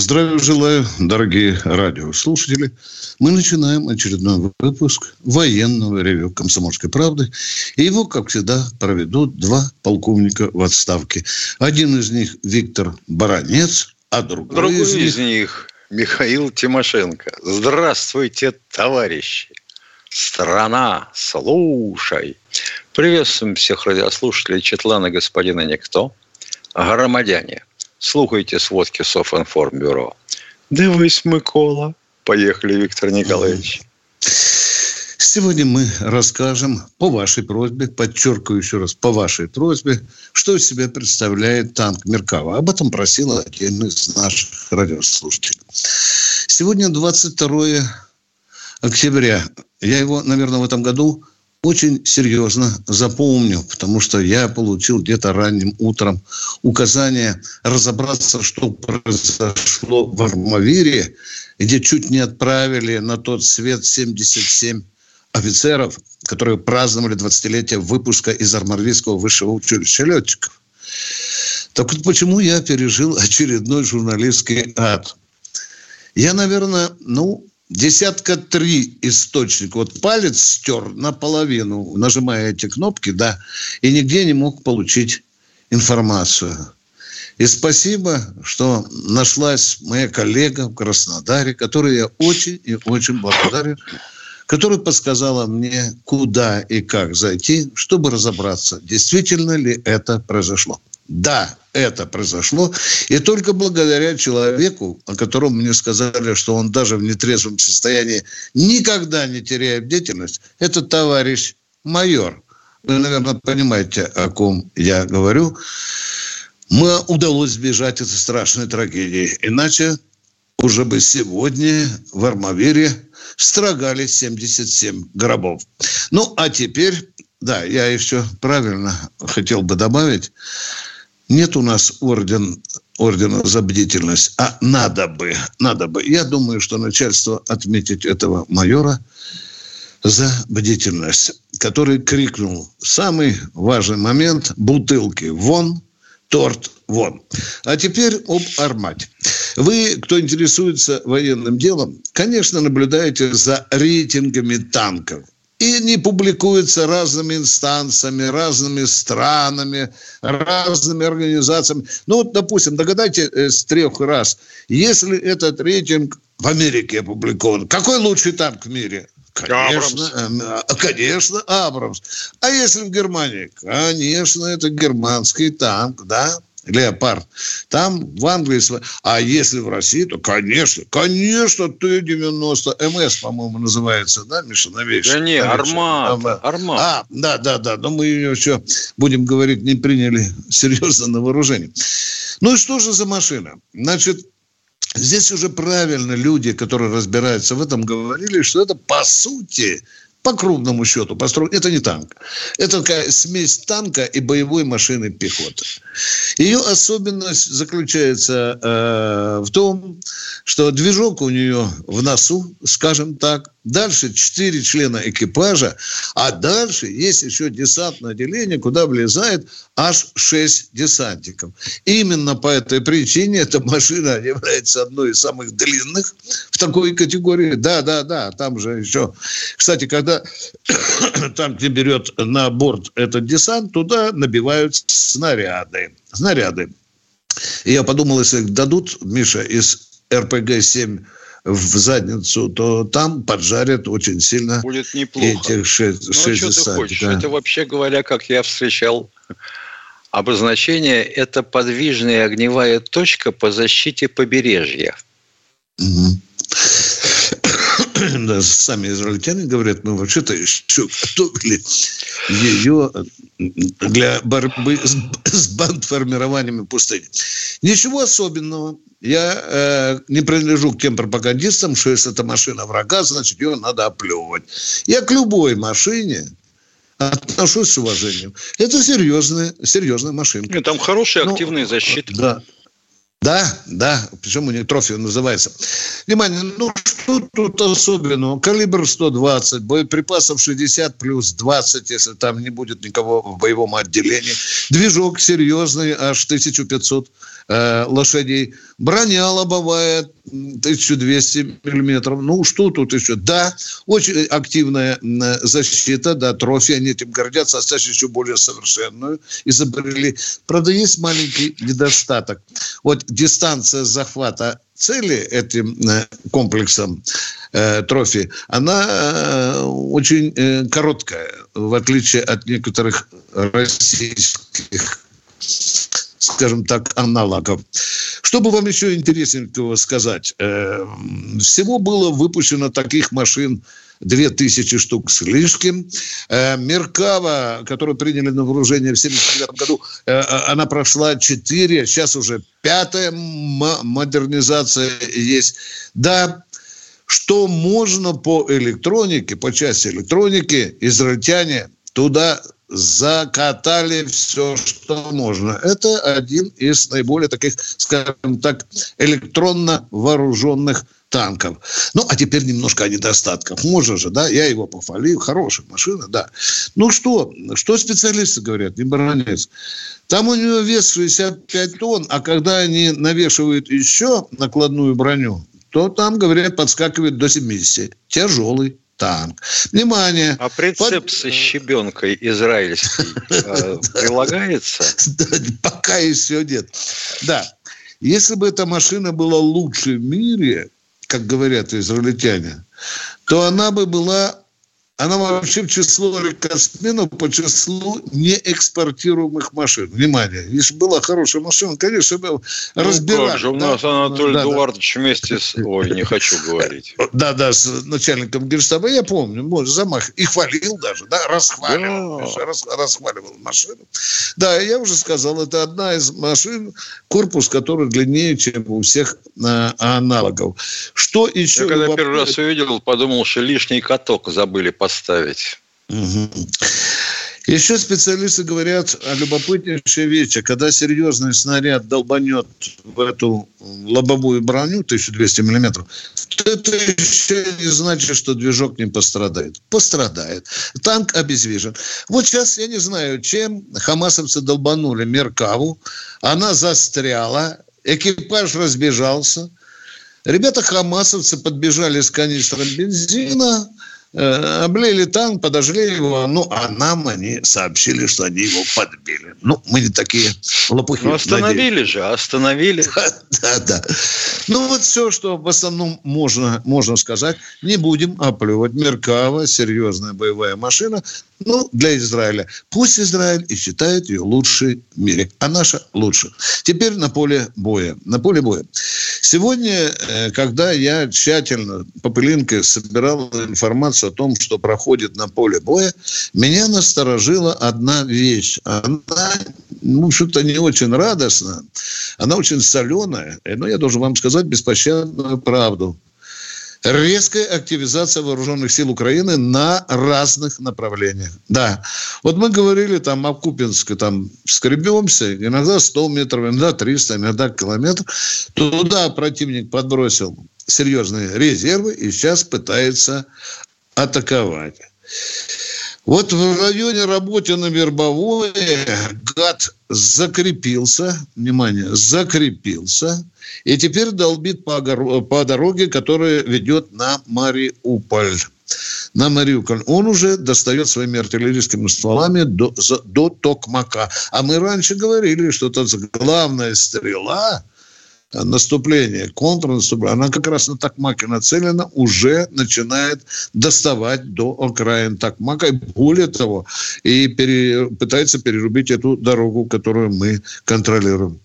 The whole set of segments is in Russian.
Здравия желаю, дорогие радиослушатели. Мы начинаем очередной выпуск военного ревю «Комсомольской правды». И его, как всегда, проведут два полковника в отставке. Один из них Виктор Баранец, а другой, другой из, них... из них Михаил Тимошенко. Здравствуйте, товарищи! Страна, слушай! Приветствуем всех радиослушателей Четлана господина Никто. Громадяне, слухайте сводки Софинформбюро. Дивись, Микола. Поехали, Виктор Николаевич. Сегодня мы расскажем по вашей просьбе, подчеркиваю еще раз, по вашей просьбе, что из себя представляет танк Меркава. Об этом просил один из наших радиослушателей. Сегодня 22 октября. Я его, наверное, в этом году очень серьезно запомню, потому что я получил где-то ранним утром указание разобраться, что произошло в Армавире, где чуть не отправили на тот свет 77 офицеров, которые праздновали 20-летие выпуска из Армавирского высшего училища летчиков. Так вот почему я пережил очередной журналистский ад? Я, наверное, ну, десятка три источника. Вот палец стер наполовину, нажимая эти кнопки, да, и нигде не мог получить информацию. И спасибо, что нашлась моя коллега в Краснодаре, которой я очень и очень благодарен, которая подсказала мне, куда и как зайти, чтобы разобраться, действительно ли это произошло. Да, это произошло. И только благодаря человеку, о котором мне сказали, что он даже в нетрезвом состоянии никогда не теряет бдительность, это товарищ майор. Вы, наверное, понимаете, о ком я говорю. Мы удалось сбежать этой страшной трагедии. Иначе уже бы сегодня в Армавире строгали 77 гробов. Ну, а теперь, да, я еще правильно хотел бы добавить, нет у нас орден, ордена за бдительность, а надо бы, надо бы. Я думаю, что начальство отметить этого майора за бдительность, который крикнул самый важный момент – бутылки вон, торт вон. А теперь об Армате. Вы, кто интересуется военным делом, конечно, наблюдаете за рейтингами танков – и не публикуется разными инстанциями, разными странами, разными организациями. Ну вот, допустим, догадайте э, с трех раз, если этот рейтинг в Америке опубликован, какой лучший танк в мире? Конечно, Абрамс. Э, конечно, Абрамс. А если в Германии? Конечно, это германский танк, да леопард. Там в Англии... А если в России, то, конечно, конечно, Т-90. МС, по-моему, называется, да, Миша, новейший? Да не, Армат. Армат. А, да, да, да. Но мы ее еще, будем говорить, не приняли серьезно на вооружение. Ну и что же за машина? Значит, здесь уже правильно люди, которые разбираются в этом, говорили, что это, по сути, по крупному счету построен. Это не танк. Это такая смесь танка и боевой машины пехоты. Ее особенность заключается э, в том, что движок у нее в носу, скажем так, Дальше четыре члена экипажа, а дальше есть еще десантное отделение, куда влезает аж шесть десантников. Именно по этой причине эта машина является одной из самых длинных в такой категории. Да, да, да, там же еще... Кстати, когда там, где берет на борт этот десант, туда набивают снаряды. Снаряды. И я подумал, если дадут, Миша, из РПГ-7 в задницу, то там поджарят очень сильно Будет неплохо. этих шесть, ну, шесть а что ты хочешь? Да. Это вообще говоря, как я встречал обозначение, это подвижная огневая точка по защите побережья. Угу. да, сами израильтяне говорят, мы вообще-то еще готовили ее для борьбы с, с бандформированиями пустыни. Ничего особенного. Я э, не принадлежу к тем пропагандистам, что если это машина врага, значит, ее надо оплевывать. Я к любой машине отношусь с уважением. Это серьезная, серьезная машинка. Нет, там хорошая ну, активная защита. Да, да, да, причем у них трофей называется. Внимание, ну что тут особенного? Калибр 120, боеприпасов 60 плюс 20, если там не будет никого в боевом отделении. Движок серьезный, аж 1500 э, лошадей. Броня лобовая 1200 миллиметров. Ну, что тут еще? Да, очень активная защита, да, трофи, они этим гордятся, оставить еще более совершенную изобрели. Правда, есть маленький недостаток. Вот дистанция захвата цели этим э, комплексом э, трофи, она э, очень э, короткая, в отличие от некоторых российских скажем так, аналогов. Чтобы вам еще интересненького сказать, э, всего было выпущено таких машин 2000 штук с лишним. Э, Меркава, которую приняли на вооружение в 1979 году, э, она прошла 4, сейчас уже пятая модернизация есть. Да, что можно по электронике, по части электроники, израильтяне туда закатали все, что можно. Это один из наиболее таких, скажем так, электронно вооруженных танков. Ну, а теперь немножко о недостатках. Можно же, да, я его похвалил, хорошая машина, да. Ну что, что специалисты говорят, не баронец. Там у него вес 65 тонн, а когда они навешивают еще накладную броню, то там, говорят, подскакивает до 70. Тяжелый танк. Внимание! А прицеп под... со щебенкой израильский э, прилагается? Пока еще нет. Да. Если бы эта машина была лучше в мире, как говорят израильтяне, то она бы была она вообще в число рекордсменов по числу неэкспортируемых машин. Внимание, если была хорошая машина, конечно, бы ну, разбирали. Как же, у нас да? Анатолий да, Эдуардович да. вместе с... Ой, не хочу говорить. Да, да, с начальником Генштаба, я помню, может, замах. И хвалил даже, да, расхваливал. Да. Рас, расхваливал машину. Да, я уже сказал, это одна из машин, корпус который длиннее, чем у всех а, аналогов. Что еще... Я когда первый раз увидел, подумал, что лишний каток забыли по поставить. Угу. Еще специалисты говорят о любопытнейшей вещи. Когда серьезный снаряд долбанет в эту лобовую броню 1200 миллиметров, то это еще не значит, что движок не пострадает. Пострадает. Танк обездвижен. Вот сейчас я не знаю, чем хамасовцы долбанули Меркаву. Она застряла, экипаж разбежался. Ребята хамасовцы подбежали с канистром бензина, облили танк, подожгли его, ну, а нам они сообщили, что они его подбили. Ну, мы не такие лопухи. Ну, остановили надеюсь. же, остановили. Да, да, Ну, вот все, что в основном можно, можно сказать. Не будем оплевывать. Меркава, серьезная боевая машина, ну, для Израиля. Пусть Израиль и считает ее лучшей в мире, а наша лучше. Теперь на поле боя. На поле боя. Сегодня, э, когда я тщательно по пылинке собирал информацию о том, что проходит на поле боя, меня насторожила одна вещь. Она, ну, что-то не очень радостна, она очень соленая, но я должен вам сказать беспощадную правду резкая активизация вооруженных сил Украины на разных направлениях. Да. Вот мы говорили там о Купинске, там скребемся, иногда 100 метров, иногда 300, иногда километр. Туда противник подбросил серьезные резервы и сейчас пытается атаковать. Вот в районе Работина Вербовое гад закрепился, внимание, закрепился, и теперь долбит по, по дороге, которая ведет на Мариуполь. На Мариуполь. Он уже достает своими артиллерийскими стволами до, до Токмака. А мы раньше говорили, что это главная стрела наступление, контрнаступление, она как раз на Токмаке нацелена, уже начинает доставать до окраин Токмака. И более того, и пере, пытается перерубить эту дорогу, которую мы контролируем.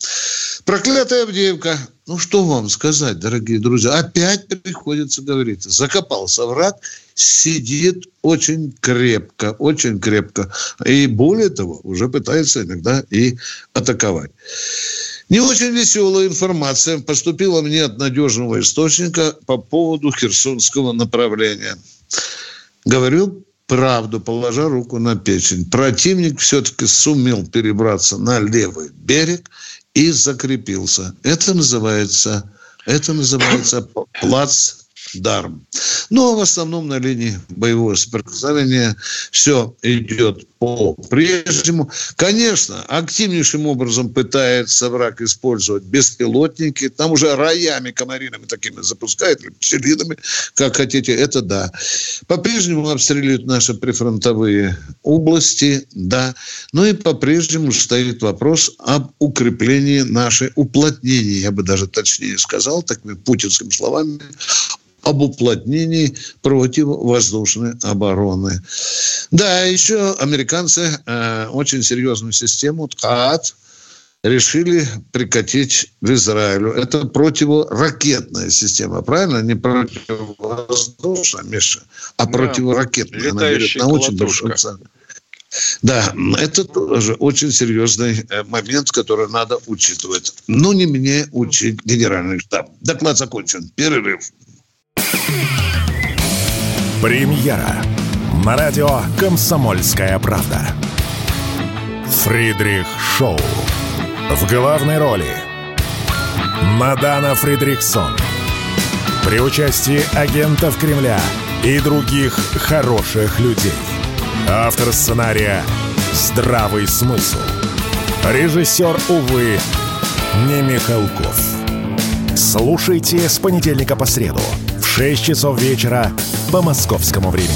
Проклятая Авдеевка. ну что вам сказать, дорогие друзья, опять приходится говорить, закопался враг, сидит очень крепко, очень крепко. И более того, уже пытается иногда и атаковать. Не очень веселая информация поступила мне от надежного источника по поводу Херсонского направления. Говорю правду, положа руку на печень. Противник все-таки сумел перебраться на левый берег и закрепился. Это называется, это называется плац даром. Но ну, а в основном на линии боевого соприкосновения все идет по-прежнему. Конечно, активнейшим образом пытается враг использовать беспилотники. Там уже роями, комаринами такими запускают, или пчелинами, как хотите. Это да. По-прежнему обстреливают наши прифронтовые области, да. Но и по-прежнему стоит вопрос об укреплении нашей, уплотнении, я бы даже точнее сказал, такими путинскими словами, об уплотнении противовоздушной обороны. Да, еще американцы э, очень серьезную систему ТКАТ решили прикатить в Израилю. Это противоракетная система, правильно? Не противовоздушная, Миша, а да, противоракетная. Она берет на очень большой да, это тоже очень серьезный э, момент, который надо учитывать. Ну, не мне учить генеральный штаб. Доклад закончен. Перерыв. Премьера на радио «Комсомольская правда». Фридрих Шоу. В главной роли Мадана Фридрихсон. При участии агентов Кремля и других хороших людей. Автор сценария «Здравый смысл». Режиссер, увы, не Михалков. Слушайте с понедельника по среду 6 часов вечера по московскому времени.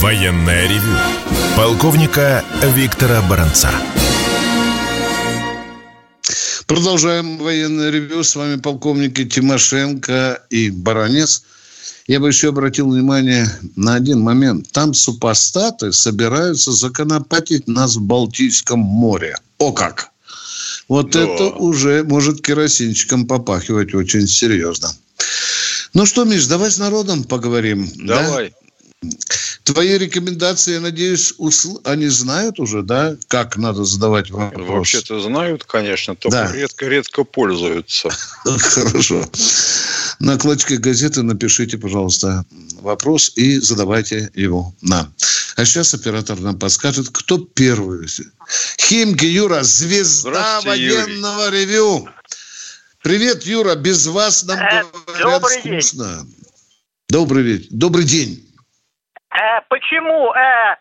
Военная ревю. Полковника Виктора Баранца. Продолжаем военное ревю. С вами полковники Тимошенко и Баранец – я бы еще обратил внимание на один момент. Там супостаты собираются законопатить нас в Балтийском море. О как! Вот да. это уже может керосинчиком попахивать очень серьезно. Ну что, Миш, давай с народом поговорим. Давай. Да? Твои рекомендации, я надеюсь, усл... они знают уже, да, как надо задавать вопрос? Вообще-то знают, конечно, только да. редко-редко пользуются. Хорошо на клочке газеты напишите, пожалуйста, вопрос и задавайте его нам. А сейчас оператор нам подскажет, кто первый. Химки Юра, звезда военного Юрий. ревю. Привет, Юра, без вас нам э, говорят добрый скучно. День. Добрый, добрый день. Э, почему э,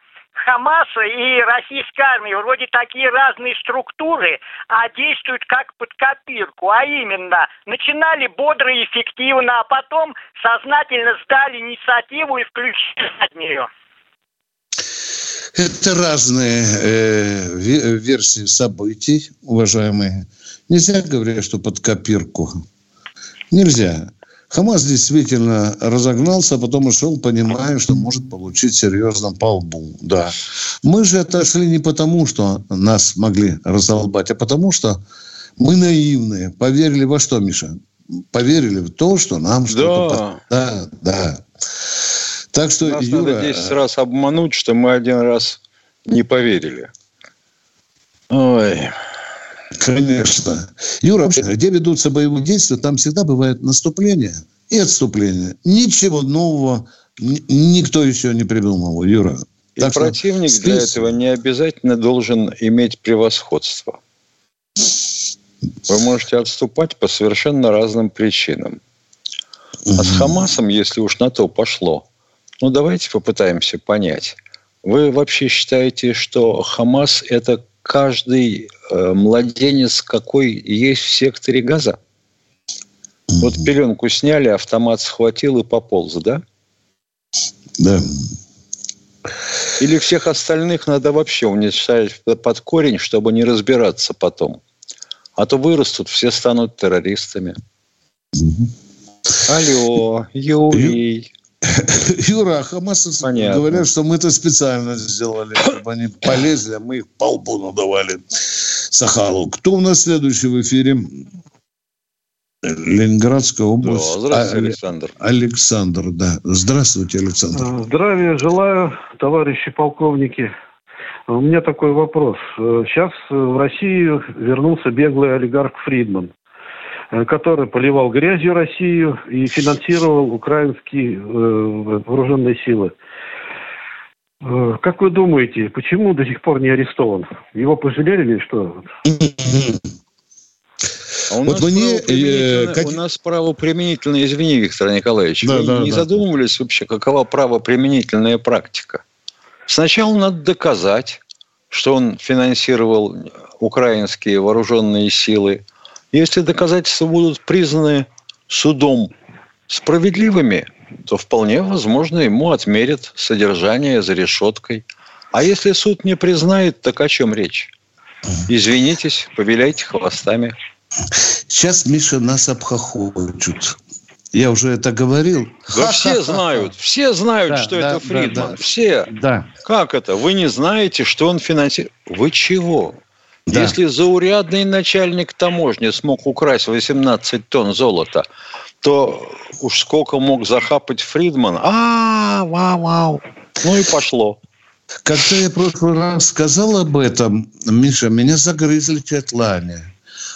Хамаса и российской армии вроде такие разные структуры, а действуют как под копирку. А именно, начинали бодро и эффективно, а потом сознательно сдали инициативу и включились от нее. Это разные э, версии событий, уважаемые. Нельзя говорить, что под копирку. Нельзя. Хамас действительно разогнался, а потом ушел, понимая, что может получить серьезно по лбу. Да. Мы же отошли не потому, что нас могли разолбать, а потому, что мы наивные. Поверили во что, Миша? Поверили в то, что нам что-то... Да, да. да. Так что, Нас Юра... надо 10 раз обмануть, что мы один раз не поверили. Ой... Конечно. Юра, вообще, где ведутся боевые действия, там всегда бывает наступление и отступление. Ничего нового никто еще не придумал, Юра. И так противник что, для этого не обязательно должен иметь превосходство. Вы можете отступать по совершенно разным причинам. А с Хамасом, если уж на то пошло, ну давайте попытаемся понять. Вы вообще считаете, что Хамас – это каждый младенец, какой есть в секторе газа. Вот пеленку сняли, автомат схватил и пополз, да? Да. Или всех остальных надо вообще уничтожать под корень, чтобы не разбираться потом. А то вырастут, все станут террористами. Алло, Юрий. Юра, а Хамас говорят, что мы это специально сделали, чтобы они полезли, а мы их по лбу надавали Сахалу. Кто у нас следующий в эфире? Ленинградская область. Да, здравствуйте, а, Александр. Александр, да. Здравствуйте, Александр. Здравия желаю, товарищи полковники. У меня такой вопрос. Сейчас в Россию вернулся беглый олигарх Фридман, который поливал грязью Россию и финансировал украинские э, вооруженные силы. Э, как вы думаете, почему до сих пор не арестован? Его пожалели или что? А у, вот нас мне, э, как... у нас правоприменительное, извини, Виктор Николаевич, да, вы да, не да. задумывались вообще, какова правоприменительная практика? Сначала надо доказать, что он финансировал украинские вооруженные силы. Если доказательства будут признаны судом справедливыми, то вполне возможно ему отмерят содержание за решеткой. А если суд не признает, так о чем речь? Извинитесь, повеляйте хвостами. Сейчас, Миша, нас обхохочут. Я уже это говорил. Да Ха-ха-ха. все знают, все знают, да, что да, это Фридман. Да, да. Все. Да. Как это? Вы не знаете, что он финансирует? Вы чего? Да. Если заурядный начальник таможни смог украсть 18 тонн золота, то уж сколько мог захапать Фридман. А, вау, вау. Ну и пошло. Когда я в прошлый раз сказал об этом, Миша, меня загрызли чатлане.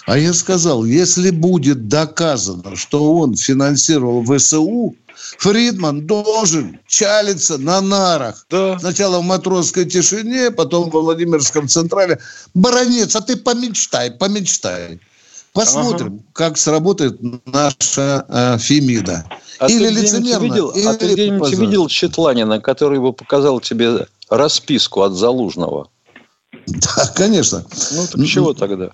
А я сказал, если будет доказано, что он финансировал ВСУ, Фридман должен чалиться на нарах. Да. Сначала в матросской тишине, потом во Владимирском централе. Баронец, а ты помечтай, помечтай. Посмотрим, ага. как сработает наша э, Фемида. А или ты лицемерно, видел, или а ты где-нибудь видел Четланина, который бы показал тебе расписку от Залужного? Да, конечно. Ну, так чего тогда?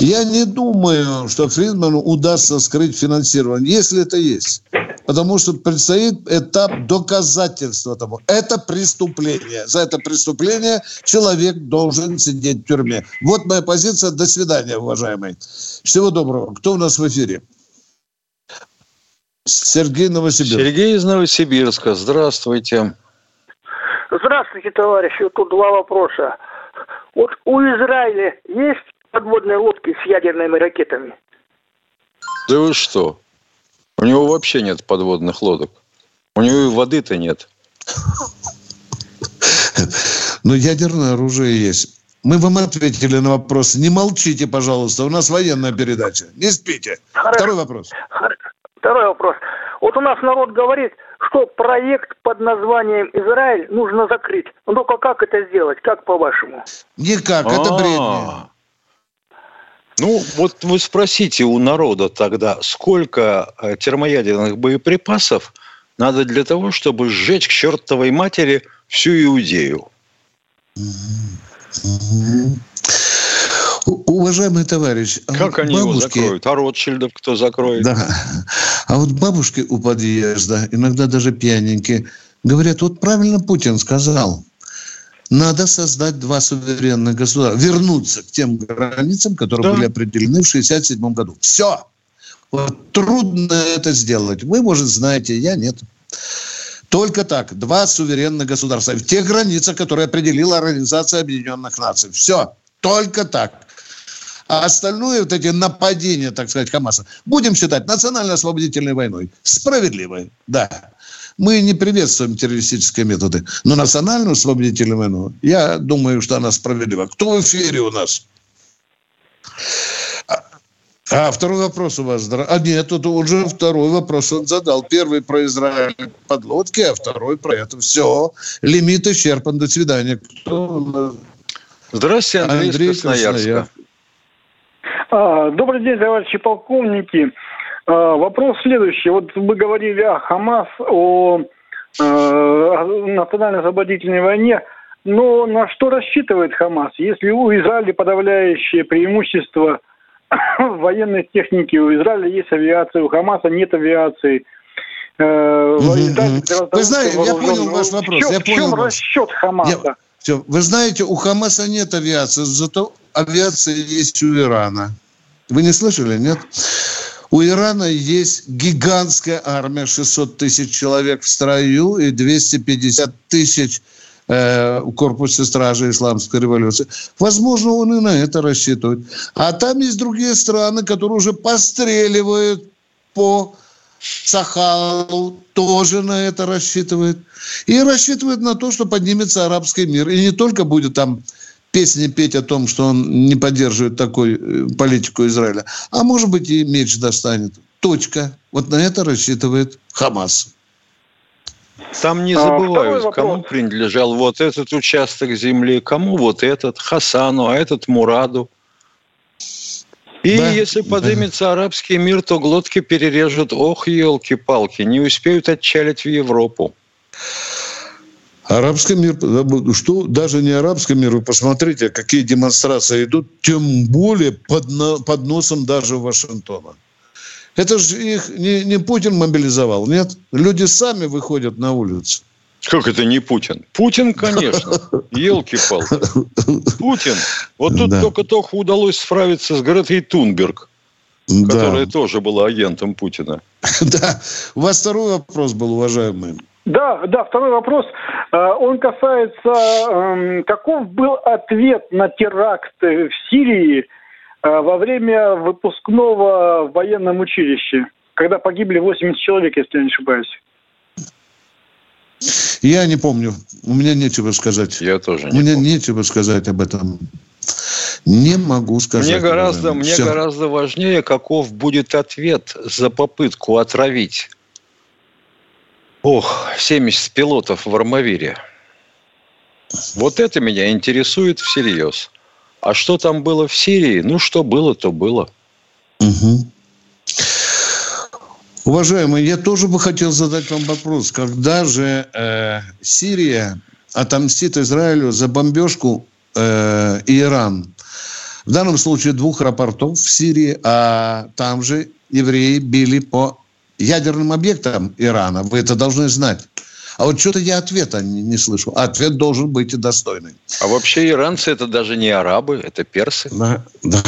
Я не думаю, что Фридману удастся скрыть финансирование, если это есть. Потому что предстоит этап доказательства того. Это преступление. За это преступление человек должен сидеть в тюрьме. Вот моя позиция. До свидания, уважаемый. Всего доброго. Кто у нас в эфире? Сергей Новосибирск. Сергей из Новосибирска. Здравствуйте. Здравствуйте, товарищи. Вот тут два вопроса. Вот у Израиля есть подводные лодки с ядерными ракетами. Да вы что? У него вообще нет подводных лодок. У него и воды-то нет. Но ядерное оружие есть. Мы вам ответили на вопрос. Не молчите, пожалуйста. У нас военная передача. Не спите. Хорошо. Второй вопрос. Второй вопрос. Вот у нас народ говорит, что проект под названием Израиль нужно закрыть. Ну только как это сделать? Как по-вашему? Никак. Это бредни. Ну, вот вы спросите у народа тогда, сколько э, термоядерных боеприпасов надо для того, чтобы сжечь к чертовой матери всю Иудею. Уважаемый товарищ, а как вот они бабушки... его закроют? А Ротшильдов кто закроет? Да. А вот бабушки у подъезда, иногда даже пьяненькие, говорят, вот правильно Путин сказал – надо создать два суверенных государства, вернуться к тем границам, которые да. были определены в 1967 году. Все. Вот трудно это сделать. Вы, может, знаете, я нет. Только так. Два суверенных государства. В тех границах, которые определила Организация Объединенных Наций. Все. Только так. А остальное, вот эти нападения, так сказать, Хамаса, будем считать национально-освободительной войной. Справедливой, да. Мы не приветствуем террористические методы. Но национальную освободительную войну, я думаю, что она справедлива. Кто в эфире у нас? А, а второй вопрос у вас. А нет, тут уже второй вопрос он задал. Первый про Израиль подлодки, а второй про это. Все. Лимит исчерпан. До свидания. Кто? Здравствуйте, Андрей, Андрей Красноярска. А, добрый день, товарищи полковники. А, вопрос следующий. Вот вы говорили о Хамас, о, о национально-освободительной войне. Но на что рассчитывает Хамас? Если у Израиля подавляющее преимущество военной техники, у Израиля есть авиация, у Хамаса нет авиации. Э, вы знаете, я понял ваш вопрос. В чем, я понял в чем расчет Хамаса? Я, все. Вы знаете, у Хамаса нет авиации, зато авиация есть у Ирана. Вы не слышали, нет? У Ирана есть гигантская армия, 600 тысяч человек в строю и 250 тысяч э, в корпусе стражи исламской революции. Возможно, он и на это рассчитывает. А там есть другие страны, которые уже постреливают по Сахалу, тоже на это рассчитывает. И рассчитывает на то, что поднимется арабский мир. И не только будет там песни петь о том, что он не поддерживает такую э, политику Израиля, а может быть и меч достанет. Точка. Вот на это рассчитывает Хамас. Там не а, забывают, а, кому принадлежал вот этот участок земли, кому вот этот, Хасану, а этот Мураду. И да, если поднимется да. арабский мир, то глотки перережут. Ох, елки-палки, не успеют отчалить в Европу. Арабский мир, что даже не арабский мир, вы посмотрите, какие демонстрации идут, тем более под, под носом даже Вашингтона. Это же их не, не Путин мобилизовал, нет? Люди сами выходят на улицу. Как это не Путин? Путин, конечно. Елки-палки. Путин. Вот тут да. только-только удалось справиться с Гретой Тунберг, да. которая тоже была агентом Путина. Да. У вас второй вопрос был, уважаемый. Да, да, второй вопрос. А, он касается, эм, каков был ответ на теракт в Сирии а, во время выпускного в военном училище, когда погибли 80 человек, если я не ошибаюсь. Я не помню. У меня нечего сказать. Я тоже не У меня помню. нечего сказать об этом. Не могу сказать. Мне гораздо, мне гораздо важнее, каков будет ответ за попытку отравить Ох, 70 пилотов в Армавире. Вот это меня интересует всерьез. А что там было в Сирии? Ну, что было, то было. Угу. Уважаемый, я тоже бы хотел задать вам вопрос. Когда же э, Сирия отомстит Израилю за бомбежку э, Иран? В данном случае двух аэропортов в Сирии, а там же евреи били по ядерным объектом Ирана. Вы это должны знать. А вот что-то я ответа не, не слышу. Ответ должен быть и достойный. А вообще иранцы это даже не арабы, это персы. Да, да.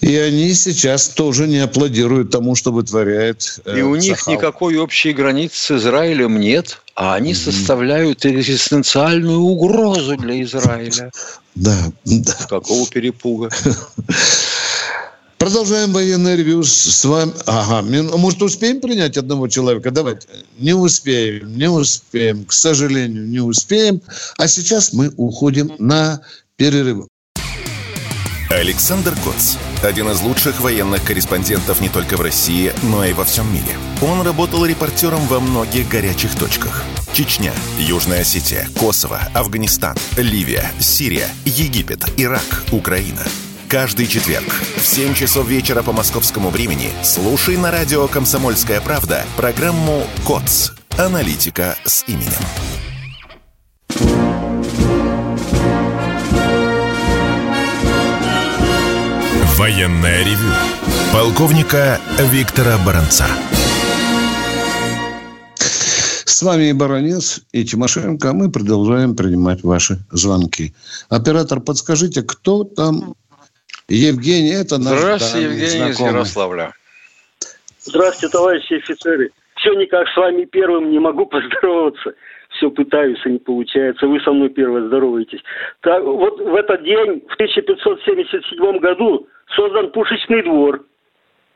И они сейчас тоже не аплодируют тому, что вытворяет э, И у них Сахал. никакой общей границы с Израилем нет, а они mm-hmm. составляют экзистенциальную угрозу для Израиля. Да, да. Какого перепуга? Продолжаем военное ревю с вами. Ага, может, успеем принять одного человека? Давайте. Не успеем, не успеем. К сожалению, не успеем. А сейчас мы уходим на перерыв. Александр Коц. Один из лучших военных корреспондентов не только в России, но и во всем мире. Он работал репортером во многих горячих точках. Чечня, Южная Осетия, Косово, Афганистан, Ливия, Сирия, Египет, Ирак, Украина – Каждый четверг в 7 часов вечера по московскому времени слушай на радио «Комсомольская правда» программу «КОЦ. Аналитика с именем». Военная ревю. Полковника Виктора Баранца. С вами и Баранец, и Тимошенко. Мы продолжаем принимать ваши звонки. Оператор, подскажите, кто там Евгений, это наш Здравствуйте, Евгений знакомый. из Ярославля. Здравствуйте, товарищи офицеры. Все никак с вами первым не могу поздороваться. Все пытаюсь, и не получается. Вы со мной первые здороваетесь. Так, вот в этот день, в 1577 году, создан пушечный двор.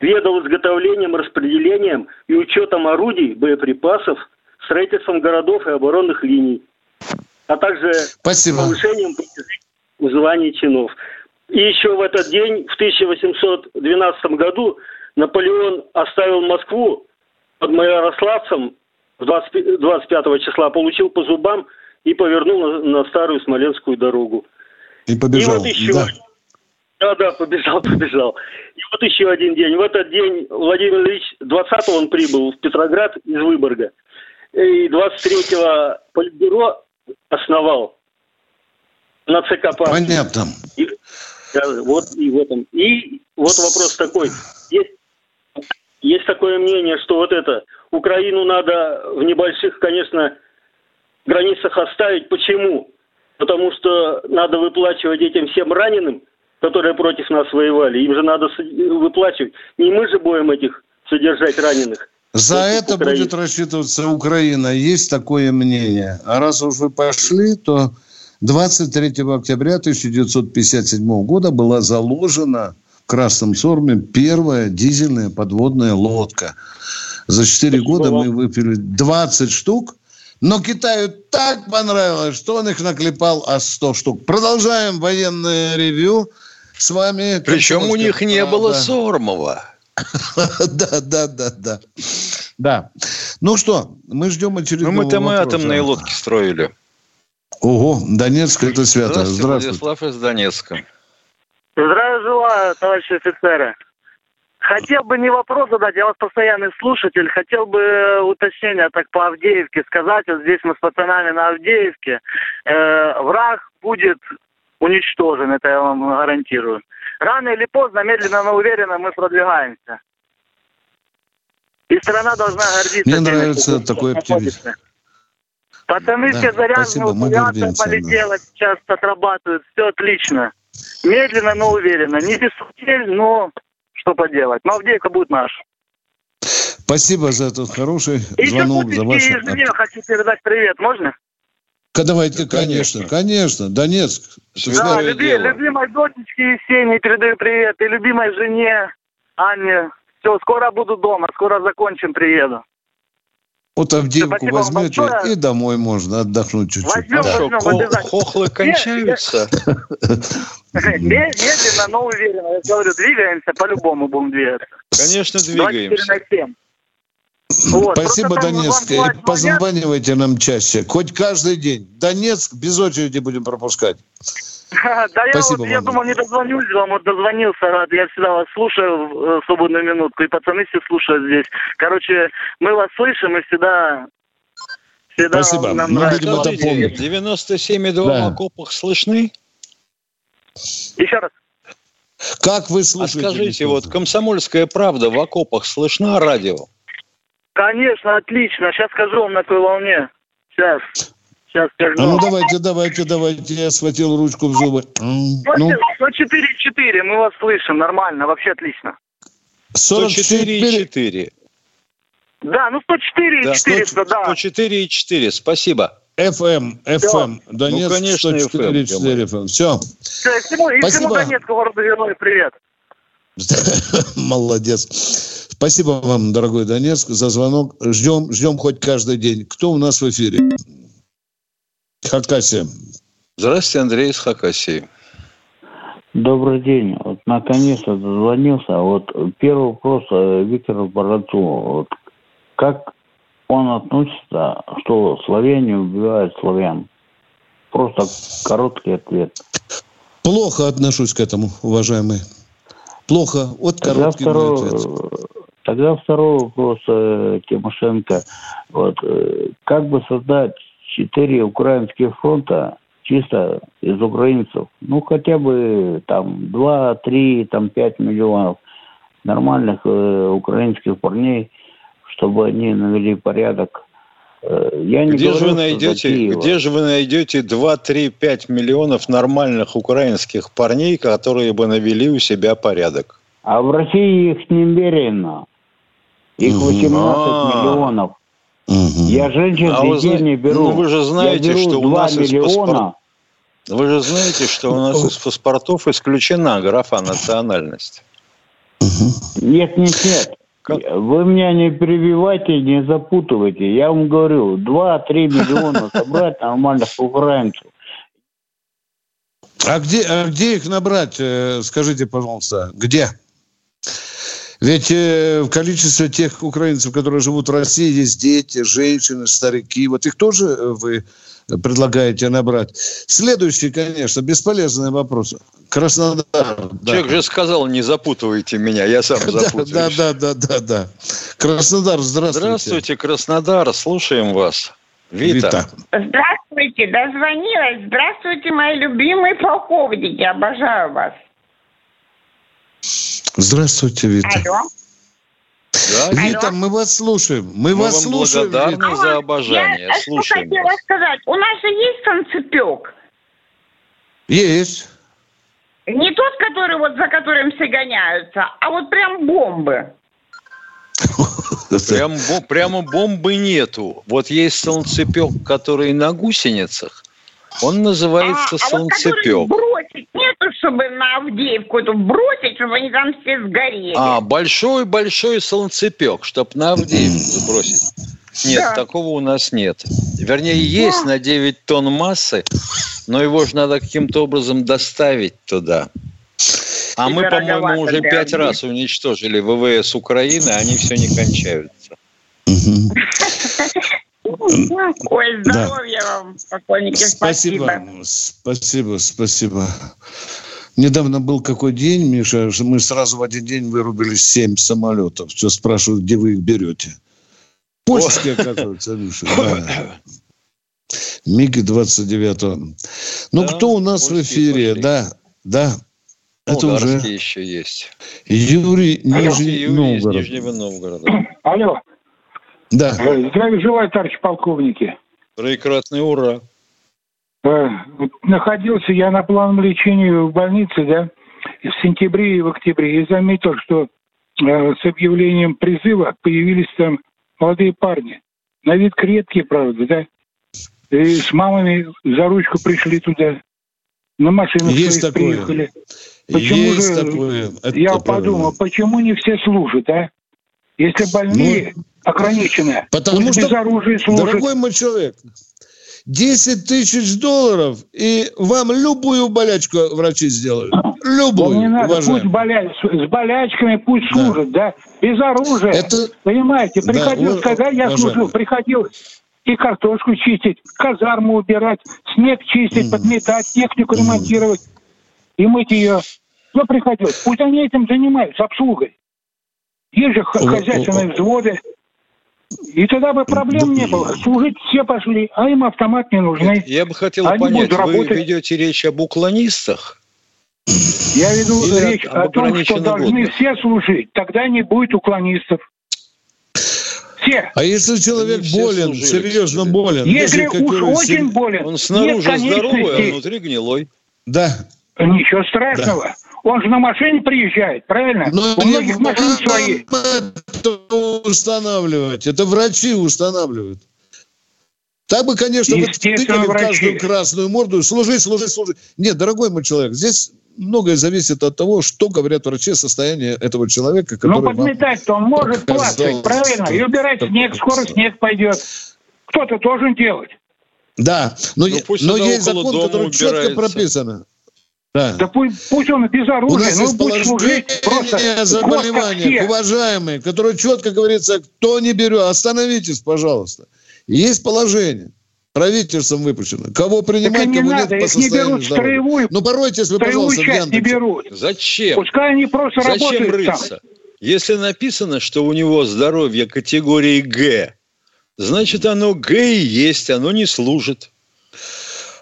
Ведал изготовлением, распределением и учетом орудий, боеприпасов, строительством городов и оборонных линий, а также Спасибо. повышением званий чинов. И еще в этот день, в 1812 году, Наполеон оставил Москву под Майорославцем 20, 25 числа, получил по зубам и повернул на, на старую Смоленскую дорогу. И побежал, и вот еще, да. Да, да, побежал, побежал. И вот еще один день. В этот день Владимир Ильич, 20-го он прибыл в Петроград из Выборга. И 23-го Политбюро основал на ЦК партии. Понятно. И, вот и в этом. И вот вопрос такой. Есть, есть такое мнение, что вот это, Украину надо в небольших, конечно, границах оставить. Почему? Потому что надо выплачивать этим всем раненым которые против нас воевали. Им же надо выплачивать. Не мы же будем этих содержать раненых. За это Украины. будет рассчитываться Украина. Есть такое мнение. А раз уж вы пошли, то 23 октября 1957 года была заложена в Красном Сорме первая дизельная подводная лодка. За 4 Спасибо года мы выпили 20 штук, но Китаю так понравилось, что он их наклепал о 100 штук. Продолжаем военное ревю с вами. Причем у них не было Сормова. Да, да, да, да. Да. Ну что, мы ждем очередного Ну, мы атомные лодки строили. Ого, Донецк это свято. Здравствуйте, Здравствуйте. Владислав из Донецка. Здравия желаю, товарищи офицеры. Хотел бы не вопрос задать, я вас постоянный слушатель. Хотел бы уточнение так по Авдеевке сказать. Вот здесь мы с пацанами на Авдеевке. Э, враг будет уничтожен, это я вам гарантирую. Рано или поздно, медленно, но уверенно мы продвигаемся. И страна должна гордиться. Мне нравится такой оптимизм. Пацаны да, все заряжены, авиация полетела, да. сейчас отрабатывают, все отлично. Медленно, но уверенно. Не без потерь, но что поделать. Но Авдеевка будет наш. Спасибо за этот хороший и звонок, за ваше... И хочу передать привет, можно? Давайте, конечно, конечно, Донецк. Да, люби, любимой дочечке Есении передаю привет, и любимой жене Анне. Все, скоро буду дома, скоро закончим, приеду. Вот Авдеевку возьмете, и домой можно отдохнуть чуть-чуть. Возьмем, да. возьмем, Хо- хохлы кончаются? Медленно, но уверенно. Я говорю, двигаемся, по-любому будем двигаться. Конечно, двигаемся. Вот. Спасибо, Донецк. И позванивайте нам чаще. Хоть каждый день. Донецк без очереди будем пропускать. Да, я, вот, я думал, не дозвонюсь вам, вот дозвонился, рад. Я всегда вас слушаю в свободную минутку, и пацаны все слушают здесь. Короче, мы вас слышим и всегда Всегда Спасибо. Нам Мы будем это помнить. 97,2 да. в окопах слышны? Еще раз. Как вы слушаете? А скажите, вот «Комсомольская правда» в окопах слышна радио? Конечно, отлично. Сейчас скажу вам на какой волне. Сейчас. Сейчас скажу. А ну давайте, давайте, давайте. Я схватил ручку в зубы. Ну. 104,4. Мы вас слышим. Нормально. Вообще отлично. 104,4. Да, ну 104 да, 400, да. 104 и 4, спасибо. FM, FM, Донецк, ну, конечно, 104 4 FM. Все. Все, и всему, и всему Донецку городу Герой привет. Молодец. Спасибо вам, дорогой Донецк, за звонок. Ждем, ждем хоть каждый день. Кто у нас в эфире? Хакасия. Здравствуйте, Андрей из Хакасии. Добрый день. Вот наконец-то дозвонился. Вот первый вопрос э, Виктору Бородцу. Вот как он относится, что славяне убивают славян? Просто короткий ответ. Плохо отношусь к этому, уважаемый. Плохо. Вот короткий Тогда второй, ответ. Тогда второй вопрос э, Тимошенко. Вот, э, как бы создать четыре украинских фронта чисто из украинцев? Ну, хотя бы там два, три, там пять миллионов нормальных э, украинских парней, чтобы они навели порядок. Э, я не где, говорю, же вы найдете, где же вы найдете 2, 3, 5 миллионов нормальных украинских парней, которые бы навели у себя порядок? А в России их немерено. Их 18 а. миллионов. Я женщин а детей не беру. Ну, вы же знаете, что у нас миллиона. Вы же знаете, что у нас из паспортов исключена графа национальность. Нет, нет, нет. Как? Вы меня не перебивайте, не запутывайте. Я вам говорю, 2-3 миллиона собрать нормальных украинцев. А где, а где их набрать, э, скажите, пожалуйста, где? Ведь э, в количестве тех украинцев, которые живут в России, есть дети, женщины, старики. Вот их тоже э, вы предлагаете набрать. Следующий, конечно, бесполезный вопрос. Краснодар. Человек да. же сказал, не запутывайте меня, я сам запутаюсь. Да, да, да, да, да. Краснодар, здравствуйте. Здравствуйте, Краснодар, слушаем вас. Вита. Вита. Здравствуйте, дозвонилась. Здравствуйте, мои любимые полковники, обожаю вас. Здравствуйте, Вита. Алло. Да, Вита, Алло. мы вас слушаем. Мы, мы вас вам слушаем. благодарны Вита. за обожание. Я Слушаем что хотела вас. сказать. У нас же есть санцепек. Есть. Не тот, который вот за которым все гоняются, а вот прям бомбы. Прям, прямо бомбы нету. Вот есть солнцепек, который на гусеницах. Он называется а, солнцепек. А вот чтобы на Авдеевку эту бросить, чтобы они там все сгорели. А, большой-большой солнцепек, чтобы на Авдеевку сбросить. Нет, да. такого у нас нет. Вернее, есть да. на 9 тонн массы, но его же надо каким-то образом доставить туда. А мы, по-моему, уже пять раз уничтожили ВВС Украины, они все не кончаются. Ой, здоровья вам, покойники, спасибо. Спасибо, спасибо. Недавно был какой день, Миша, мы сразу в один день вырубили семь самолетов. Все спрашивают, где вы их берете. Польские, оказывается, Миша. Да. МиГ-29. Ну, да, кто у нас в эфире? Пошли. Да, да. Это уже... еще есть. Юрий, Нижний Юрий Новгород. Из Нижнего Новгорода. Алло. Да. Э, здравия желаю, товарищ полковники. Прекрасный ура. Э, находился я на плановом лечении в больнице, да, в сентябре и в октябре, и заметил, что э, с объявлением призыва появились там молодые парни. На вид крепкие, правда, да? И с мамами за ручку пришли туда. На машинах Есть такое. приехали. Почему Есть же, такое. Это я правильно. подумал, почему не все служат, а? Если больные ну, ограничены, потому что, без оружия служат. Дорогой мой человек, 10 тысяч долларов, и вам любую болячку врачи сделают. Любую, не надо, уважаемый. пусть боля... с болячками пусть да. служат, да, без оружия. Это... Понимаете, приходил, да, когда я служил, приходил и картошку чистить, казарму убирать, снег чистить, mm. подметать, технику mm. ремонтировать и мыть ее. Кто приходил? Пусть они этим занимаются, обслугой. Есть же хозяйственные взводы. И тогда бы проблем не было. Служить все пошли, а им автомат не нужны. Я бы хотел Они понять, вы ведете речь об уклонистах? Я веду Или речь о том, что должны года. все служить. Тогда не будет уклонистов. Все. А если человек болен, серьезно болен? Если уж очень болен, он снаружи здоровый, а внутри гнилой. Да. Ничего страшного. Да. Он же на машине приезжает, правильно? Но У многих машин свои. Это устанавливать. Это врачи устанавливают. Так бы, конечно, вы тыкали в каждую красную морду. Служи, служи, служи. Нет, дорогой мой человек, здесь многое зависит от того, что говорят врачи о состоянии этого человека. Ну, подметать-то он может плакать, правильно? И убирать снег, скоро снег пойдет. Кто-то должен делать. Да, но, ну, но есть закон, который убирается. четко прописано. Да. да пусть, пусть он без оружия, У нас ну, есть положение заболевания, уважаемые, которое четко говорится, кто не берет, остановитесь, пожалуйста. Есть положение правительством выпущено. Кого принимать, не кого надо, нет по состоянию не берут здоровья. Строевую, ну, поройтесь вы, пожалуйста, часть не берут. Зачем? Пускай они просто Зачем работают рыться? Там. Если написано, что у него здоровье категории Г, значит, оно Г и есть, оно не служит.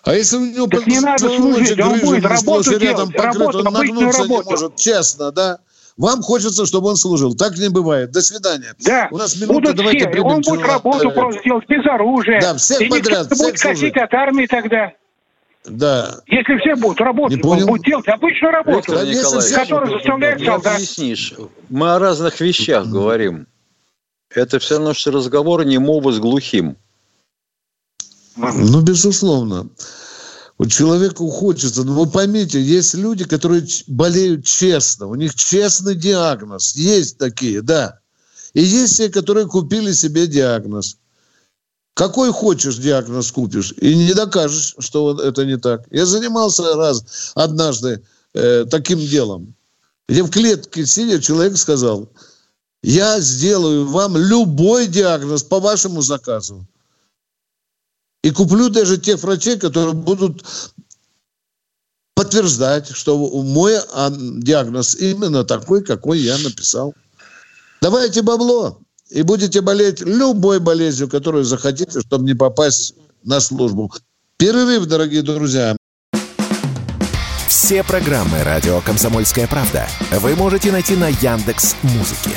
А если у него так не надо служить, он будет работу рядом делать, работу, он нагнуться работу. не может, честно, да? Вам хочется, чтобы он служил. Так не бывает. До свидания. Да. У нас минута, давайте все. Он будет работу просто делать без оружия. Да, всех и подряд. Всех будет косить от армии тогда. Да. Если все будут работать, он будет делать обычную работу, которую заставляет солдат. объяснишь. Мы о разных вещах говорим. Это все равно, что разговор немого с глухим. Ну, безусловно. Вот человеку хочется, но вы поймите, есть люди, которые болеют честно, у них честный диагноз. Есть такие, да. И есть те, которые купили себе диагноз. Какой хочешь диагноз купишь, и не докажешь, что это не так. Я занимался раз однажды э, таким делом, где в клетке сидя человек сказал, я сделаю вам любой диагноз по вашему заказу. И куплю даже тех врачей, которые будут подтверждать, что мой диагноз именно такой, какой я написал. Давайте бабло, и будете болеть любой болезнью, которую захотите, чтобы не попасть на службу. Перерыв, дорогие друзья. Все программы радио Комсомольская правда вы можете найти на Яндекс Музыке.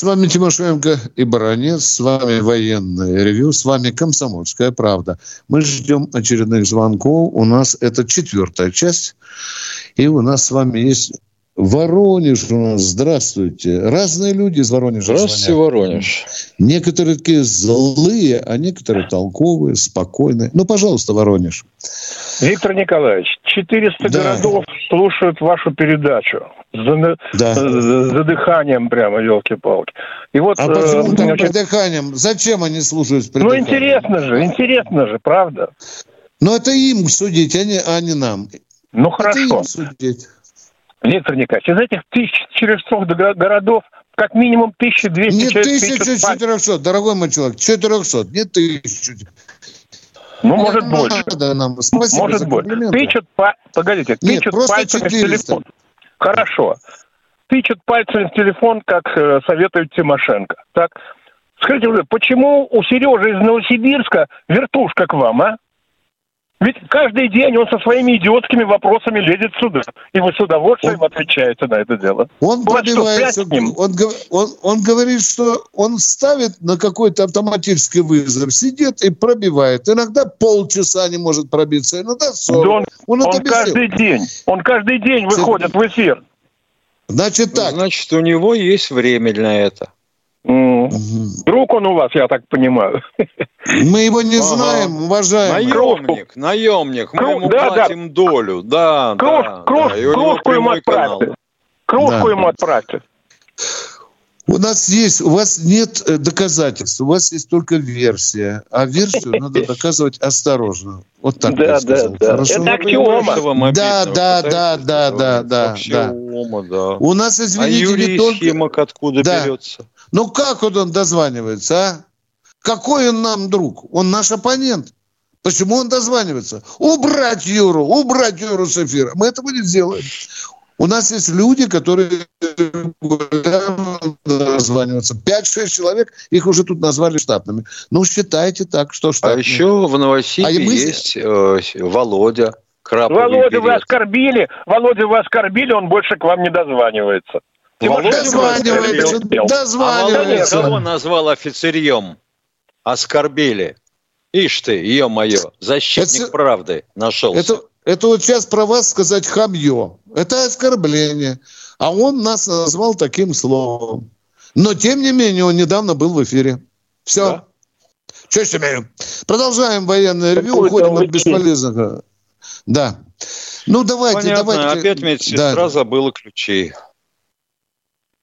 С вами Тимошенко и Баранец, с вами военное ревю, с вами Комсомольская правда. Мы ждем очередных звонков. У нас это четвертая часть. И у нас с вами есть Воронеж у нас, здравствуйте. Разные люди из Воронежа Здравствуйте, звонят. Воронеж. Некоторые такие злые, а некоторые толковые, спокойные. Ну, пожалуйста, Воронеж. Виктор Николаевич, 400 да. городов слушают вашу передачу. За, да. за, за дыханием прямо, елки-палки. И вот, а почему э, так значит... дыханием? Зачем они слушают при Ну, интересно же, интересно же, правда? Ну, это им судить, а не, а не нам. Ну, это хорошо. Им судить. Виктор Николаевич, из этих 1400 городов как минимум 1200 не человек... Не 1400, дорогой мой человек, 400, не 1000. Ну, не может больше. Нам. Спасибо может больше. Тычут, па... погодите, Нет, тычут пальцами 400. в телефон. Хорошо. Тычут пальцами в телефон, как э, советует Тимошенко. Так, скажите, почему у Сережи из Новосибирска вертушка к вам, а? Ведь каждый день он со своими идиотскими вопросами лезет сюда. И вы с удовольствием он, отвечаете на это дело. Он пробивается, он, он, он говорит, что он ставит на какой-то автоматический вызов, сидит и пробивает. Иногда полчаса не может пробиться, иногда 40. Да он он, он каждый день, он каждый день выходит в эфир. Значит так. Значит, у него есть время для этого. Друг он у вас, я так понимаю. Мы его не знаем, ага. уважаем. Наемник, наемник. Мы Кру... ему да, платим да. долю. Да, Круж, да, круж, да. кружку ему отправьте. Кружку да. ему отправьте. У нас есть, у вас нет э, доказательств, у вас есть только версия, а версию надо доказывать осторожно. Вот так да, я сказал. Да, да. Хорошо? Это аксиома. Да, да, да, да, да, да, да. У нас, извините, а не только... откуда да. берется? Ну как вот он дозванивается, а? Какой он нам друг? Он наш оппонент. Почему он дозванивается? Убрать Юру, убрать Юру с эфира. Мы этого не сделаем. У нас есть люди, которые дозваниваются. 5-6 человек, их уже тут назвали штатными. Ну, считайте так, что штатные. А еще в Новосибе а мы... есть э, Володя. Краповый Володя, билет. вы оскорбили. Володя, вы оскорбили, он больше к вам не дозванивается. Дозванивается, дозванивается. А кого назвал офицерьем? Оскорбили. Ишь ты, ее-мое, защитник это, правды нашелся. Это, это вот сейчас про вас сказать хамье. Это оскорбление. А он нас назвал таким словом. Но, тем не менее, он недавно был в эфире. Все. Да? Честь имею. Продолжаем военное ревю, уходим от бесполезного. Да. Ну, давайте, Понятно. давайте. Опять медсестра да. забыла ключи.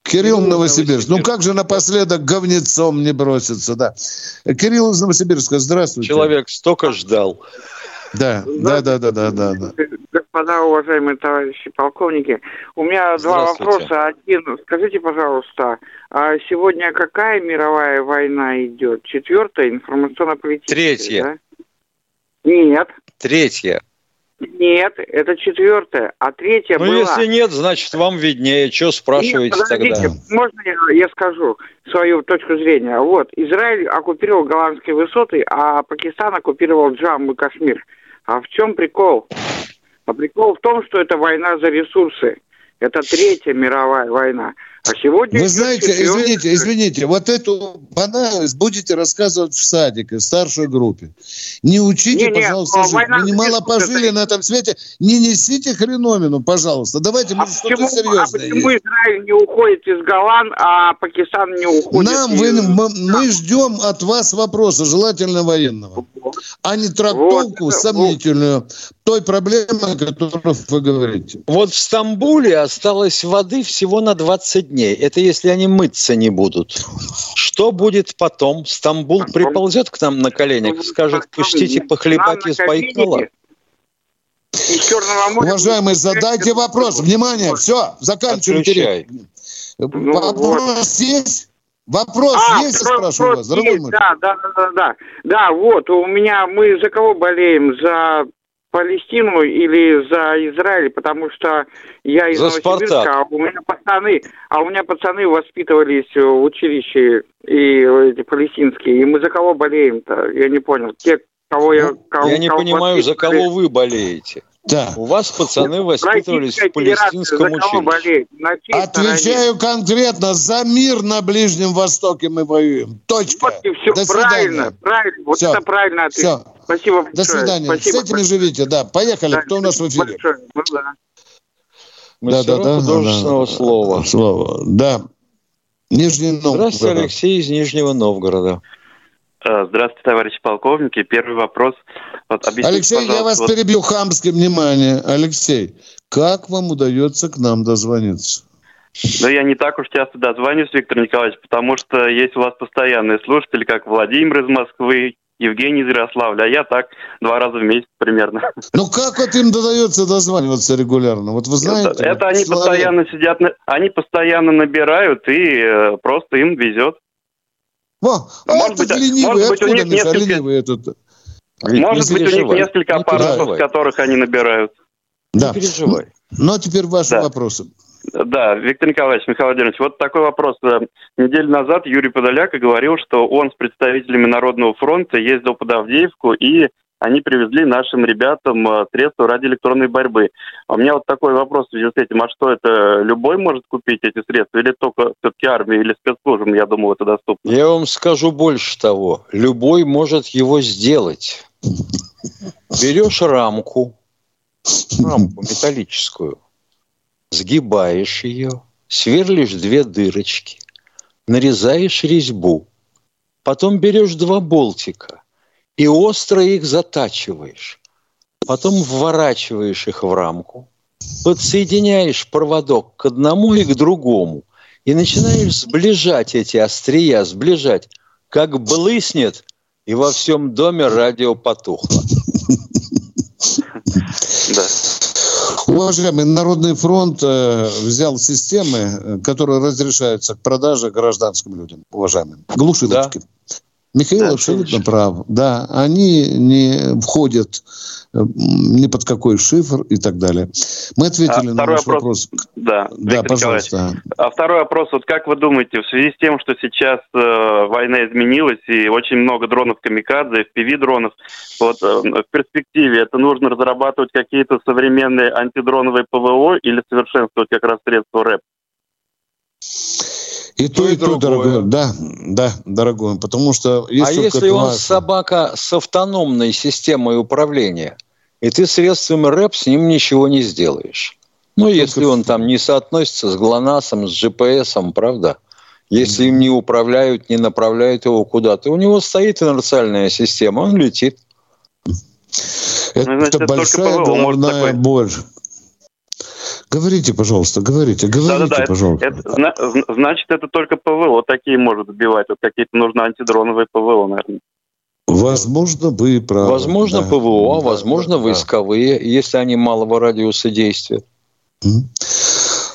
Кирилл Новосибирск. Ну как же напоследок говнецом не броситься, да. Кирилл из Новосибирска, здравствуйте. Человек столько ждал. Да, да, да, да, да, да, да. Господа, уважаемые товарищи полковники, у меня два вопроса. Один, скажите, пожалуйста, а сегодня какая мировая война идет? Четвертая, информационно-политическая? Третья. Да? Нет. Третья. Нет, это четвертая, а третья ну, была... Ну, если нет, значит, вам виднее. Что спрашиваете нет, тогда? Можно я, я скажу свою точку зрения? Вот, Израиль оккупировал голландские высоты, а Пакистан оккупировал Джамму и Кашмир. А в чем прикол? А прикол в том, что это война за ресурсы. Это третья мировая война. А сегодня... Вы знаете, извините, извините, вот эту банальность будете рассказывать в садике, в старшей группе. Не учите, не, пожалуйста, не, жить. Вы немало пожили это... на этом свете. Не несите хреновину, пожалуйста. Давайте, а что-то серьезное. А почему есть. Израиль не уходит из Голланд, а Пакистан не уходит Нам из... вы, мы, мы ждем от вас вопроса, желательно военного, а не трактовку вот, сомнительную вот. той проблемы, о которой вы говорите. Вот в Стамбуле осталось воды всего на 20 дней. Это если они мыться не будут. Что будет потом? Стамбул приползет к нам на коленях, скажет, пустите похлебать из Байкала. Уважаемый, задайте вопрос. Внимание, все, заканчиваем. Ну, вопрос есть? Вопрос а, есть, спрашиваю вас, мой? Да, да, да, да, да. Да, вот, у меня, мы за кого болеем? За Палестину или за Израиль, потому что я из за Новосибирска, а у меня пацаны, а у меня пацаны воспитывались в училище и эти палестинские, и мы за кого болеем-то? Я не понял. Те, кого я... Ну, кого, я не кого понимаю, за кого вы болеете. Да. У вас пацаны воспитывались в палестинском училище. Отвечаю стороне. конкретно. За мир на Ближнем Востоке мы воюем. Точка. Вот и все. До правильно, свидания. правильно. Вот все. это правильно ответ. Все. Спасибо большое. До свидания. Спасибо С этими большое. живите. Да, поехали. Да, Кто у нас в эфире? Ну, да. да, да, да, художественного да, слова. Слова. Да. Нижний Новгород. Здравствуйте, Алексей из Нижнего Новгорода. Э, здравствуйте, товарищи полковники. Первый вопрос. Вот, Алексей, я вас вот... перебью хамским внимание. Алексей, как вам удается к нам дозвониться? Ну, я не так уж часто дозвонюсь, Виктор Николаевич, потому что есть у вас постоянные слушатели, как Владимир из Москвы, Евгений из Ярославля, а я так два раза в месяц примерно. Ну как вот им удается дозваниваться регулярно? Вот вы знаете... Это, это они человек... постоянно сидят, они постоянно набирают, и э, просто им везет. Во, а может этот быть, ленивый, может быть, у них несколько... ленивый этот? Может быть, у них несколько аппаратов, которых они набирают. Да. Не переживай. Ну, а теперь ваши да. вопросы. Да, Виктор Николаевич, Михаил Владимирович, вот такой вопрос. Э, неделю назад Юрий Подоляк говорил, что он с представителями Народного фронта ездил под Авдеевку и они привезли нашим ребятам э, средства ради электронной борьбы. А у меня вот такой вопрос в связи с этим. А что это, любой может купить эти средства или только все-таки армия или спецслужбам, я думаю, это доступно? Я вам скажу больше того. Любой может его сделать. Берешь рамку, рамку металлическую, сгибаешь ее, сверлишь две дырочки, нарезаешь резьбу, потом берешь два болтика – и остро их затачиваешь. Потом вворачиваешь их в рамку, подсоединяешь проводок к одному и к другому и начинаешь сближать эти острия, сближать. Как блыснет, и во всем доме радио потухло. Да. Уважаемый Народный фронт э, взял системы, э, которые разрешаются к продаже гражданским людям, уважаемым. Глушилочки. Да. Михаил да, абсолютно прав. Да, они не входят э, ни под какой шифр и так далее. Мы ответили а на ваш вопрос. вопрос. Да, да пожалуйста. А второй вопрос. Вот как вы думаете, в связи с тем, что сейчас э, война изменилась и очень много дронов камикадзе, FPV-дронов, вот э, в перспективе это нужно разрабатывать какие-то современные антидроновые ПВО или совершенствовать как раз средства РЭП? И то, и, и то, дорогой. Да, да, дорогой. Потому что... Есть а если он важно. собака с автономной системой управления, и ты средствами РЭП с ним ничего не сделаешь. Ну, только если он там не соотносится с ГЛОНАССом, с GPS, правда? Если им не управляют, не направляют его куда-то, у него стоит инерциальная система, он летит. Это, ну, значит, это большая головная боль. Говорите, пожалуйста, говорите, говорите, да, да, да. пожалуйста. Это, значит, это только ПВО такие может сбивать. Вот какие-то нужны антидроновые ПВО, наверное. Возможно, вы правы. Возможно, да. ПВО, да, возможно, да, войсковые, если они малого радиуса действия.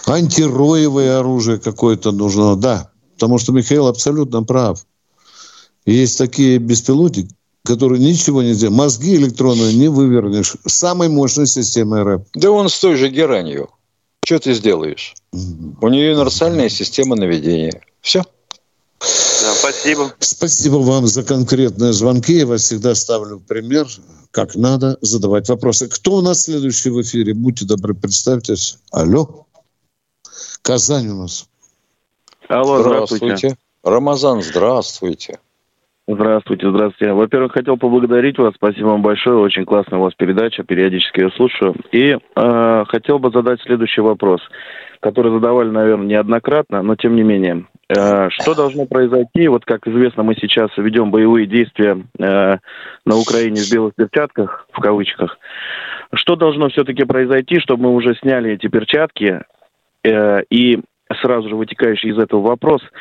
Антироевое оружие какое-то нужно, да. Потому что Михаил абсолютно прав. Есть такие беспилотники, которые ничего не делают. Мозги электронные не вывернешь. Самой мощной системой РЭП. Да он с той же геранью. Что ты сделаешь? У нее универсальная система наведения. Все. Да, спасибо. Спасибо вам за конкретные звонки. Я вас всегда ставлю в пример, как надо задавать вопросы. Кто у нас следующий в эфире? Будьте добры, представьтесь. Алло. Казань у нас. Алло, здравствуйте. здравствуйте. Рамазан, здравствуйте. Здравствуйте, здравствуйте. Во-первых, хотел поблагодарить вас. Спасибо вам большое. Очень классная у вас передача. Периодически ее слушаю. И э, хотел бы задать следующий вопрос, который задавали, наверное, неоднократно, но тем не менее. Э, что должно произойти? Вот, как известно, мы сейчас ведем боевые действия э, на Украине в белых перчатках, в кавычках. Что должно все-таки произойти, чтобы мы уже сняли эти перчатки э, и сразу же вытекающий из этого вопрос –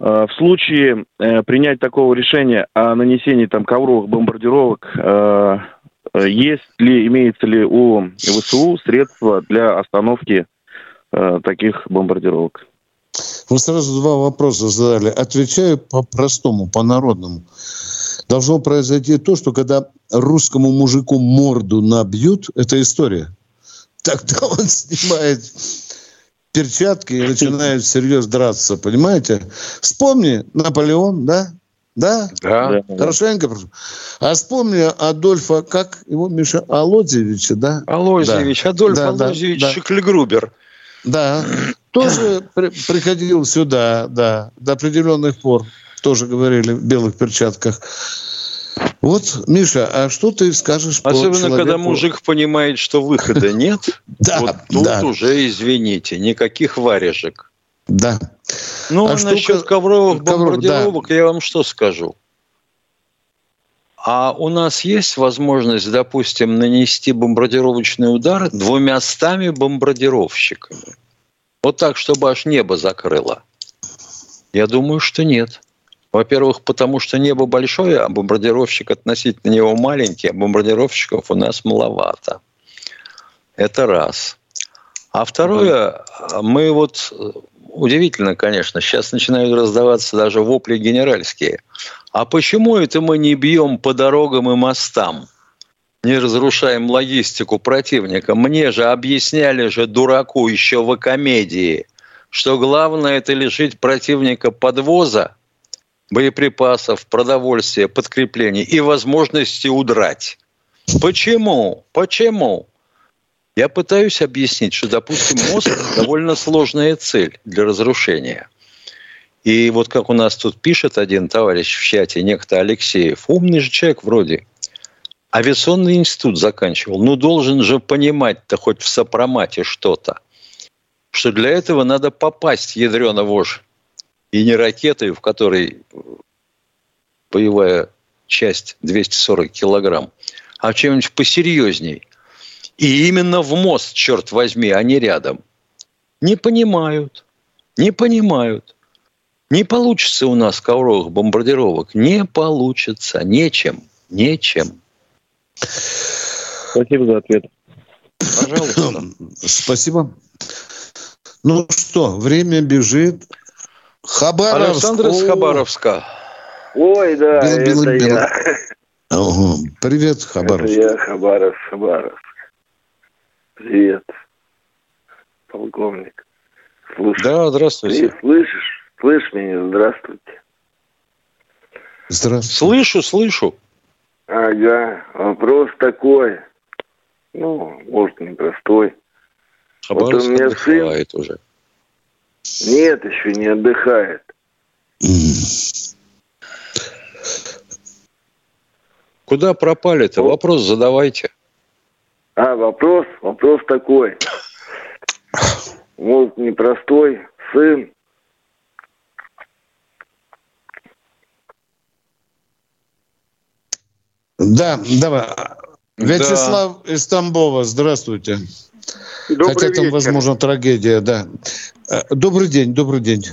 в случае э, принять такого решения о нанесении там ковровых бомбардировок, э, есть ли, имеется ли у ВСУ средства для остановки таких бомбардировок? Вы сразу два вопроса задали. Отвечаю по-простому, по-народному. должно произойти то, что когда русскому мужику морду набьют, это история. Тогда он снимает перчатки и начинает всерьез драться, понимаете? Вспомни Наполеон, да? Да? Да. Хорошенько. А вспомни Адольфа, как его, Миша, Алозевича, да? Алозевич, да. Адольф да, Алозевич да, Шеклегрубер. Да, тоже при, приходил сюда, да, до определенных пор. Тоже говорили в белых перчатках. Вот, Миша, а что ты скажешь Особенно, по человеку? когда мужик понимает, что выхода нет, вот тут уже, извините, никаких варежек. Да. Ну, а насчет ковровых бомбардировок я вам что скажу? А у нас есть возможность, допустим, нанести бомбардировочный удар двумястами бомбардировщиками? Вот так, чтобы аж небо закрыло? Я думаю, что нет. Во-первых, потому что небо большое, а бомбардировщик относительно него маленький, а бомбардировщиков у нас маловато. Это раз. А второе, мы вот удивительно, конечно, сейчас начинают раздаваться даже вопли генеральские. А почему это мы не бьем по дорогам и мостам? Не разрушаем логистику противника. Мне же объясняли же дураку еще в комедии, что главное это лишить противника подвоза, боеприпасов, продовольствия, подкреплений и возможности удрать. Почему? Почему? Я пытаюсь объяснить, что, допустим, мост – довольно сложная цель для разрушения. И вот как у нас тут пишет один товарищ в чате, некто Алексеев, умный же человек вроде, авиационный институт заканчивал. Ну, должен же понимать-то хоть в сопромате что-то. Что для этого надо попасть ядрено вож. И не ракетой, в которой боевая часть 240 килограмм, а чем-нибудь посерьезней. И именно в мост, черт возьми, а не рядом. Не понимают. Не понимают. Не получится у нас ковровых бомбардировок. Не получится. Нечем. Нечем. Спасибо за ответ. Пожалуйста. Спасибо. Ну что, время бежит. Хабаровск. Александр из Хабаровска. Ой, да, бил, это бил, я. Ого. Привет, Хабаровск. Это я, Хабаровск, Хабаровск. Привет, полковник. Слушай, да, здравствуйте. Ты слышишь? Слышь меня? Здравствуйте. Здравствуйте. Слышу, слышу. Ага, вопрос такой. Ну, может, непростой. Хабаровск вот у меня сын... уже. Нет, еще не отдыхает. Куда пропали-то? Вопрос задавайте. А, вопрос, вопрос такой. Вот непростой сын. Да, давай. Вячеслав да. из Тамбова, здравствуйте. Добрый Хотя вечер. там, возможно, трагедия, да. Э, добрый день, добрый день.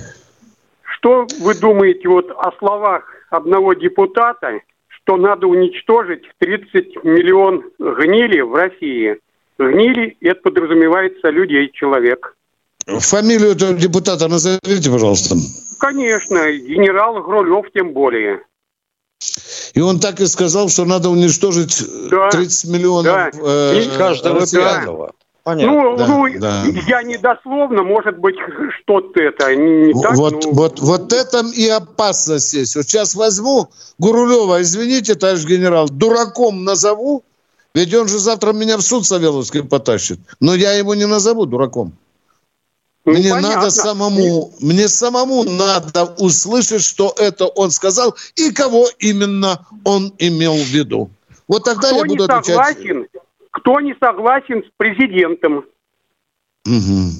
Что вы думаете вот о словах одного депутата, что надо уничтожить 30 миллион гнили в России. Гнили – это подразумевается людей, человек. Фамилию этого депутата назовите, пожалуйста. Конечно, генерал Грулев тем более. И он так и сказал, что надо уничтожить да, 30 миллионов да. э, и каждого пятого. Понятно. Ну, да, ну да. я не дословно, может быть, что-то это не, так. Вот, ну... вот, вот этом и опасность есть. Вот сейчас возьму Гурулева, извините, товарищ генерал, дураком назову, ведь он же завтра меня в суд Савеловский потащит. Но я его не назову дураком. Ну, мне понятно. надо самому, мне самому надо услышать, что это он сказал и кого именно он имел в виду. Вот тогда Кто я буду не согласен, отвечать кто не согласен с президентом. Угу.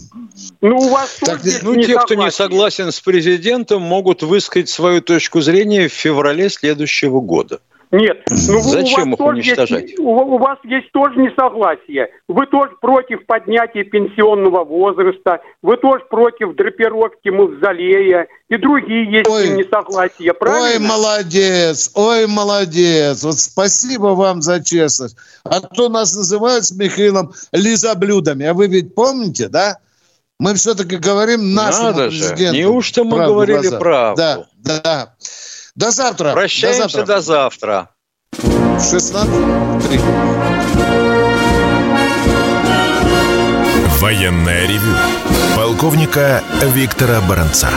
Ну, у вас так, ну, те, кто не согласен с президентом, могут высказать свою точку зрения в феврале следующего года. Нет. Ну, Зачем их уничтожать? Есть, у, у вас есть тоже несогласие. Вы тоже против поднятия пенсионного возраста, вы тоже против драпировки мавзолея и другие есть ой, несогласия, правильно? Ой, молодец, ой, молодец. Вот спасибо вам за честность. А то нас называют с Михаилом лизоблюдами. А вы ведь помните, да? Мы все-таки говорим нашему Надо президенту. Же. Неужто мы говорили правду? Да, да. До завтра. Прощаемся до завтра. До завтра. 16.3. Военная ревю. Полковника Виктора Баранца.